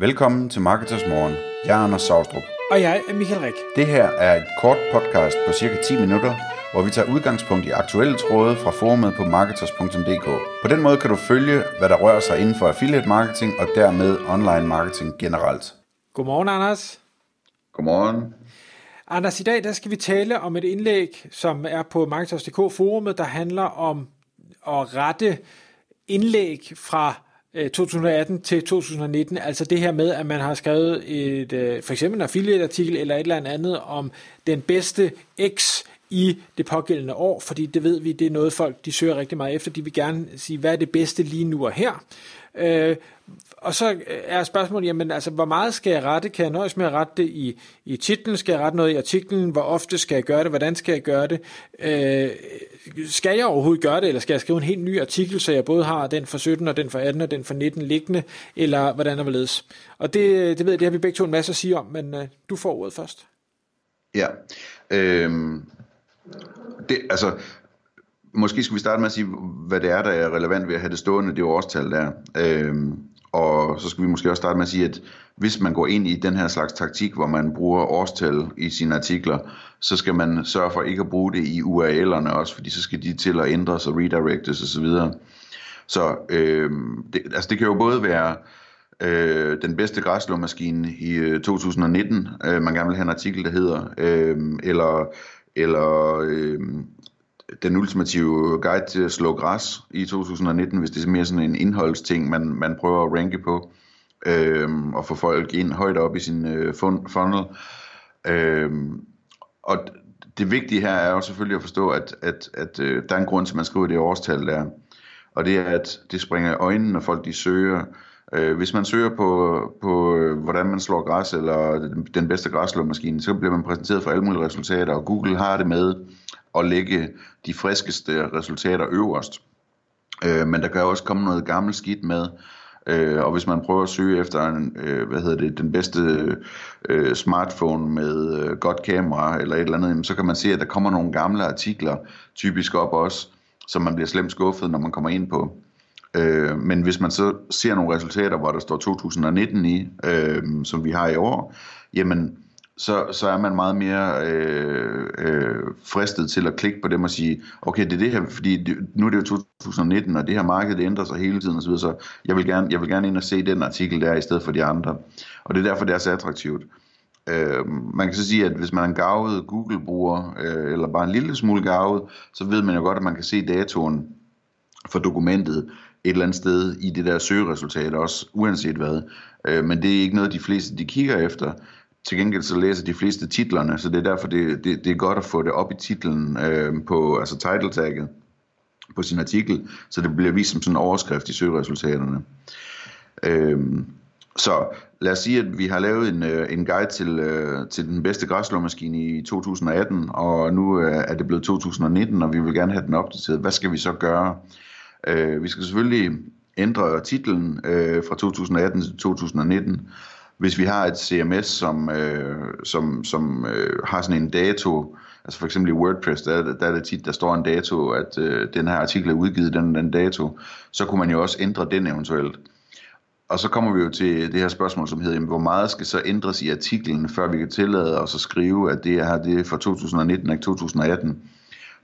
Velkommen til Marketers Morgen. Jeg er Anders Saustrup. Og jeg er Michael Rik. Det her er et kort podcast på cirka 10 minutter, hvor vi tager udgangspunkt i aktuelle tråde fra forumet på marketers.dk. På den måde kan du følge, hvad der rører sig inden for affiliate marketing og dermed online marketing generelt. Godmorgen, Anders. Godmorgen. Anders, i dag der skal vi tale om et indlæg, som er på Marketers.dk forumet, der handler om at rette indlæg fra Øh, 2018 til 2019, altså det her med, at man har skrevet et, øh, for eksempel en affiliate-artikel eller et eller andet om den bedste X i det pågældende år, fordi det ved vi, det er noget folk, de søger rigtig meget efter. De vil gerne sige, hvad er det bedste lige nu og her. Øh, og så er spørgsmålet, jamen altså, hvor meget skal jeg rette? Kan jeg nøjes med at rette det i, i titlen? Skal jeg rette noget i artiklen? Hvor ofte skal jeg gøre det? Hvordan skal jeg gøre det? Øh, skal jeg overhovedet gøre det, eller skal jeg skrive en helt ny artikel, så jeg både har den for 17 og den for 18 og den for 19 liggende, eller hvordan er det Og det, det ved jeg, det har vi begge to en masse at sige om, men øh, du får ordet først. Ja, øh, det, altså, måske skal vi starte med at sige, hvad det er, der er relevant ved at have det stående, det årstal der. Øhm, og så skal vi måske også starte med at sige, at hvis man går ind i den her slags taktik, hvor man bruger årstal i sine artikler, så skal man sørge for ikke at bruge det i URL'erne også, fordi så skal de til at ændres og redirectes osv. Så, så øh, det, altså det kan jo både være øh, den bedste græslåmaskine i øh, 2019, øh, man gerne vil have en artikel, der hedder, øh, eller, eller øh, den ultimative guide til at slå græs i 2019, hvis det er mere sådan en indholdsting, man, man prøver at ranke på, øh, og få folk ind højt op i sin øh, funnel. Øh, og det vigtige her er jo selvfølgelig at forstå, at, at, at øh, der er en grund til, at man skriver det årstal der. Og det er, at det springer i øjnene, når folk de søger. Øh, hvis man søger på, på øh, hvordan man slår græs, eller den bedste græsslåmaskine, så bliver man præsenteret for alle mulige resultater, og Google har det med at lægge de friskeste resultater øverst. Øh, men der kan også komme noget gammelt skidt med, øh, og hvis man prøver at søge efter en, øh, hvad hedder det, den bedste øh, smartphone med øh, godt kamera eller et eller andet, så kan man se, at der kommer nogle gamle artikler typisk op også, som man bliver slemt skuffet, når man kommer ind på. Øh, men hvis man så ser nogle resultater, hvor der står 2019 i, øh, som vi har i år, jamen så, så er man meget mere øh, øh, fristet til at klikke på dem og sige, okay, det er det her, fordi det, nu er det jo 2019, og det her marked det ændrer sig hele tiden osv., så jeg vil, gerne, jeg vil gerne ind og se den artikel der, i stedet for de andre. Og det er derfor, det er så attraktivt. Øh, man kan så sige, at hvis man er en gavet Google-bruger, øh, eller bare en lille smule gavet, så ved man jo godt, at man kan se datoen for dokumentet et eller andet sted i det der søgeresultat også, uanset hvad. Øh, men det er ikke noget, de fleste de kigger efter. Til gengæld så læser de fleste titlerne, så det er derfor, det, det, det er godt at få det op i titlen øh, på altså title tagget på sin artikel, så det bliver vist som sådan en overskrift i søgeresultaterne. Øhm, så lad os sige, at vi har lavet en, øh, en guide til, øh, til den bedste græsslåmaskine i 2018, og nu øh, er det blevet 2019, og vi vil gerne have den opdateret. Hvad skal vi så gøre? Øh, vi skal selvfølgelig ændre titlen øh, fra 2018 til 2019, hvis vi har et CMS, som, øh, som, som øh, har sådan en dato, altså for eksempel i WordPress, der, der er det tit, der står en dato, at øh, den her artikel er udgivet den den dato, så kunne man jo også ændre den eventuelt. Og så kommer vi jo til det her spørgsmål, som hedder, jamen, hvor meget skal så ændres i artiklen, før vi kan tillade os at skrive, at det her det er fra 2019 og 2018.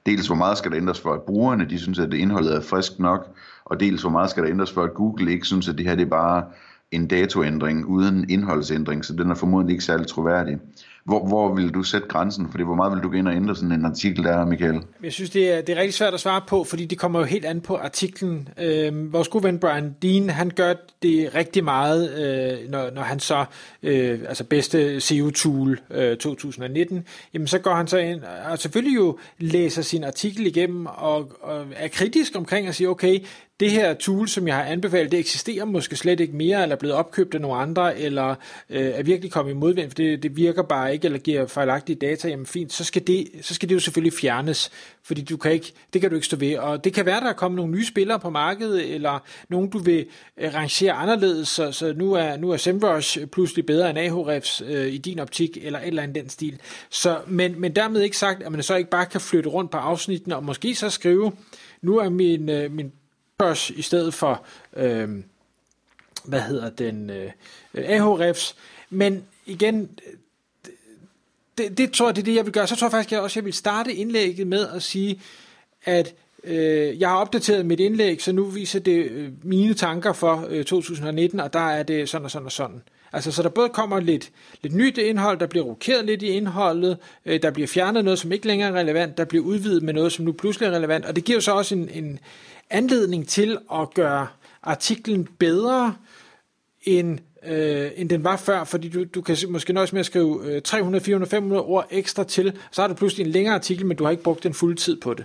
Dels hvor meget skal der ændres for, at brugerne de synes, at det indholdet er frisk nok, og dels hvor meget skal der ændres for, at Google ikke synes, at det her det er bare en datoændring uden indholdsændring, så den er formodentlig ikke særlig troværdig. Hvor, hvor vil du sætte grænsen? Fordi hvor meget vil du gå ind og ændre sådan en artikel der, Michael? Jeg synes, det er, det er rigtig svært at svare på, fordi det kommer jo helt an på artiklen. Øh, vores gode ven Brian Dean, han gør det rigtig meget, øh, når, når han så, øh, altså bedste SEO-tool øh, 2019, jamen så går han så ind og selvfølgelig jo læser sin artikel igennem og, og er kritisk omkring og siger, okay, det her tool, som jeg har anbefalet, det eksisterer måske slet ikke mere, eller er blevet opkøbt af nogle andre, eller øh, er virkelig kommet i modvind, for det, det virker bare ikke, eller giver fejlagtige data, jamen fint, så skal, det, så skal det jo selvfølgelig fjernes, fordi du kan ikke, det kan du ikke stå ved. Og det kan være, der er kommet nogle nye spillere på markedet, eller nogen, du vil øh, rangere anderledes, så, så nu er, nu er SEMrush pludselig bedre end Ahrefs øh, i din optik, eller et eller andet den stil. Så, men, men dermed ikke sagt, at man så ikke bare kan flytte rundt på afsnittene, og måske så skrive, nu er min, øh, min børs i stedet for... Øh, hvad hedder den, øh, Ahrefs, men igen, det, det tror jeg, det er det, jeg vil gøre. Så tror jeg faktisk jeg også, jeg vil starte indlægget med at sige, at øh, jeg har opdateret mit indlæg, så nu viser det øh, mine tanker for øh, 2019, og der er det sådan og sådan og sådan. Altså, så der både kommer lidt, lidt nyt indhold, der bliver rokeret lidt i indholdet, øh, der bliver fjernet noget, som ikke længere er relevant, der bliver udvidet med noget, som nu pludselig er relevant, og det giver så også en, en anledning til at gøre artiklen bedre, end, øh, end den var før, fordi du, du kan måske nøjes med at skrive øh, 300, 400, 500 ord ekstra til, så har du pludselig en længere artikel, men du har ikke brugt den fulde tid på det.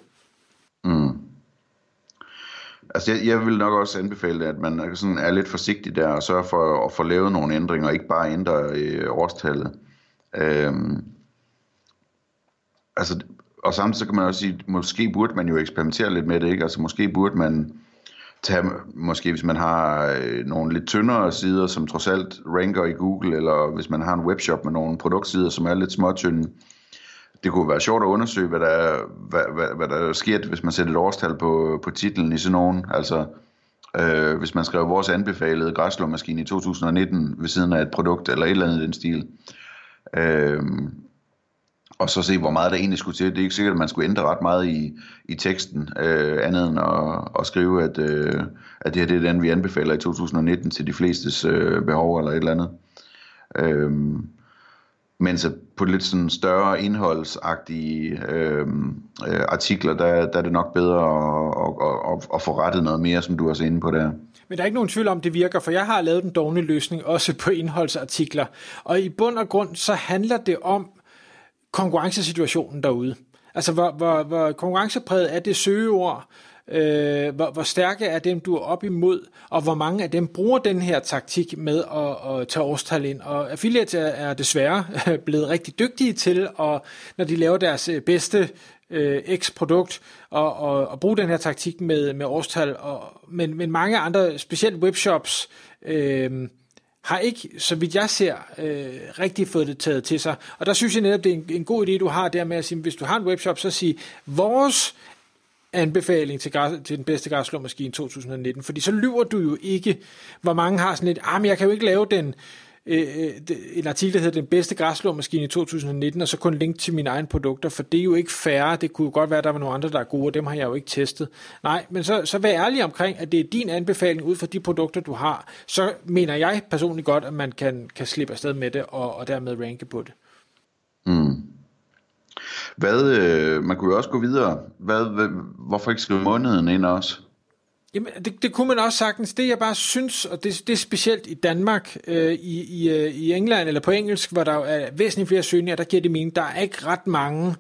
Mm. Altså jeg, jeg vil nok også anbefale, at man sådan er lidt forsigtig der og sørger for at få lavet nogle ændringer, ikke bare ændre øh, årstallet. Øhm, altså, og samtidig så kan man også sige, måske burde man jo eksperimentere lidt med det, ikke? Altså måske burde man tage, måske hvis man har øh, nogle lidt tyndere sider, som trods alt ranker i Google, eller hvis man har en webshop med nogle produktsider, som er lidt småtynde, det kunne være sjovt at undersøge, hvad der, hvad, hvad, hvad der sker, hvis man sætter et årstal på, på titlen i sådan nogen. Altså, øh, hvis man skrev vores anbefalede græslåmaskine i 2019 ved siden af et produkt, eller et eller andet i den stil. Øh, og så se, hvor meget der egentlig skulle til. Det er ikke sikkert, at man skulle ændre ret meget i, i teksten, øh, andet end at, at skrive, at, øh, at det her det er den, vi anbefaler i 2019 til de flestes øh, behov eller et eller andet. Øh, så på lidt sådan større indholdsagtige øh, øh, artikler, der, der er det nok bedre at, at, at, at få rettet noget mere, som du er inde på der. Men der er ikke nogen tvivl om, det virker, for jeg har lavet den dogne løsning også på indholdsartikler. Og i bund og grund, så handler det om konkurrencesituationen derude. Altså, hvor, hvor, hvor konkurrencepræget er det søgeord, øh, hvor, hvor stærke er dem, du er op imod, og hvor mange af dem bruger den her taktik med at, at tage årstal ind. Og affiliates er, er desværre blevet rigtig dygtige til, at, når de laver deres øh, bedste øh, X-produkt, og, og, og bruge den her taktik med, med årstal. Og, men, men mange andre, specielt webshops, øh, har ikke, så vidt jeg ser, øh, rigtig fået det taget til sig. Og der synes jeg netop, det er en, en god idé, du har der med at sige, hvis du har en webshop, så sig, vores anbefaling til, græs, til den bedste græsslåmaskine 2019, fordi så lyver du jo ikke, hvor mange har sådan lidt, ah, men jeg kan jo ikke lave den, øh, øh en artikel, der hedder Den bedste græsslåmaskine i 2019, og så kun link til mine egne produkter, for det er jo ikke fair. Det kunne jo godt være, at der var nogle andre, der er gode, og dem har jeg jo ikke testet. Nej, men så, så vær ærlig omkring, at det er din anbefaling ud fra de produkter, du har. Så mener jeg personligt godt, at man kan, kan slippe afsted med det, og, og dermed ranke på det. Mm. Hvad, øh, man kunne jo også gå videre. Hvad, hvad, hvorfor ikke skrive måneden ind også? Jamen, det, det kunne man også sagtens. Det jeg bare synes, og det, det er specielt i Danmark, øh, i, i, øh, i England eller på engelsk, hvor der er væsentligt flere søgninger, der giver det mening. Der er ikke ret mange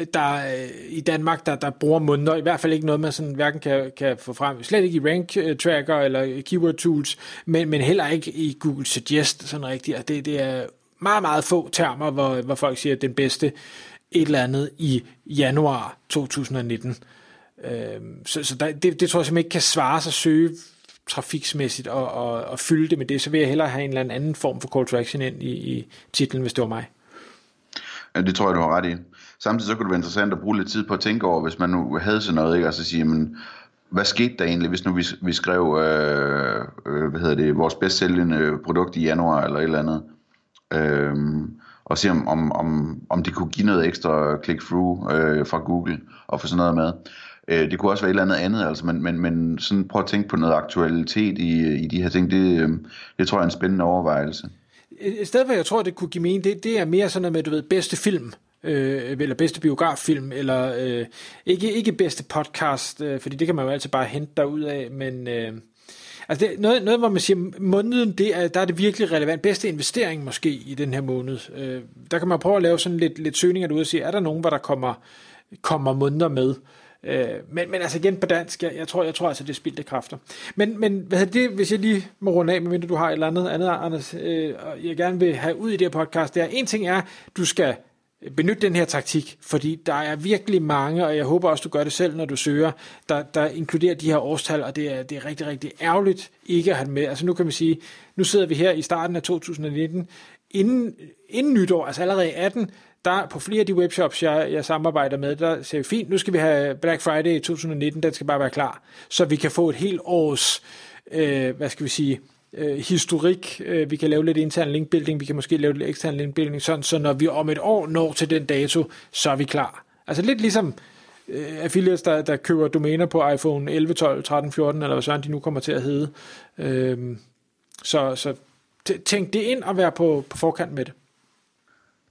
øh, der øh, i Danmark, der, der bruger måneder, i hvert fald ikke noget, man sådan hverken kan, kan få frem, slet ikke i rank øh, tracker eller keyword tools, men, men heller ikke i Google Suggest sådan rigtigt, og det, det er meget, meget få termer, hvor, hvor folk siger, at den bedste et eller andet i januar 2019. Øh, så så der, det, det tror jeg simpelthen ikke kan svare sig søge trafiksmæssigt og, og, og fylde det med det, så vil jeg hellere have en eller anden form for call to action ind i, i titlen, hvis det var mig. Ja, det tror jeg, du har ret i. Samtidig så kunne det være interessant at bruge lidt tid på at tænke over, hvis man nu havde sådan noget, ikke? altså sige, men, hvad skete der egentlig, hvis nu vi, vi skrev, øh, øh, hvad hedder det, vores bedst sælgende produkt i januar eller et eller andet, øh, og se om, om, om, om det kunne give noget ekstra click-through øh, fra Google og få sådan noget med. Øh, det kunne også være et eller andet andet, altså, men, men, men sådan prøv at tænke på noget aktualitet i, i de her ting, det, øhm, det tror jeg er en spændende overvejelse. Øh, et sted, hvor jeg tror, det kunne give mening, det, det er mere sådan noget med, du ved, bedste film, øh, eller bedste biograffilm, eller øh, ikke, ikke bedste podcast, øh, fordi det kan man jo altid bare hente derud af, men... Øh, Altså det, noget, noget, hvor man siger, måneden, det er, der er det virkelig relevant. Bedste investering måske i den her måned. Øh, der kan man prøve at lave sådan lidt, lidt søgninger derude og sige, er der nogen, hvor der kommer, kommer måneder med? Øh, men, men altså igen på dansk, jeg, jeg tror, jeg tror altså, det er spildte kræfter. Men, men hvad det, hvis jeg lige må runde af, medmindre du har et eller andet, andet Anders, øh, jeg gerne vil have ud i det her podcast, det er, en ting er, du skal benyt den her taktik, fordi der er virkelig mange, og jeg håber også, du gør det selv, når du søger, der, der inkluderer de her årstal, og det er, det er rigtig, rigtig ærgerligt ikke at have det med. Altså nu kan man sige, nu sidder vi her i starten af 2019, inden, inden nytår, altså allerede i 18, der på flere af de webshops, jeg, jeg samarbejder med, der siger vi, fint, nu skal vi have Black Friday i 2019, den skal bare være klar, så vi kan få et helt års øh, hvad skal vi sige, øh, historik, øh, vi kan lave lidt intern linkbuilding, vi kan måske lave lidt ekstern linkbuilding, sådan, så når vi om et år når til den dato, så er vi klar. Altså lidt ligesom øh, affiliates, der, der køber domæner på iPhone 11, 12, 13, 14, eller hvad sådan de nu kommer til at hedde. Øh, så, så tænk det ind og vær på, på forkant med det.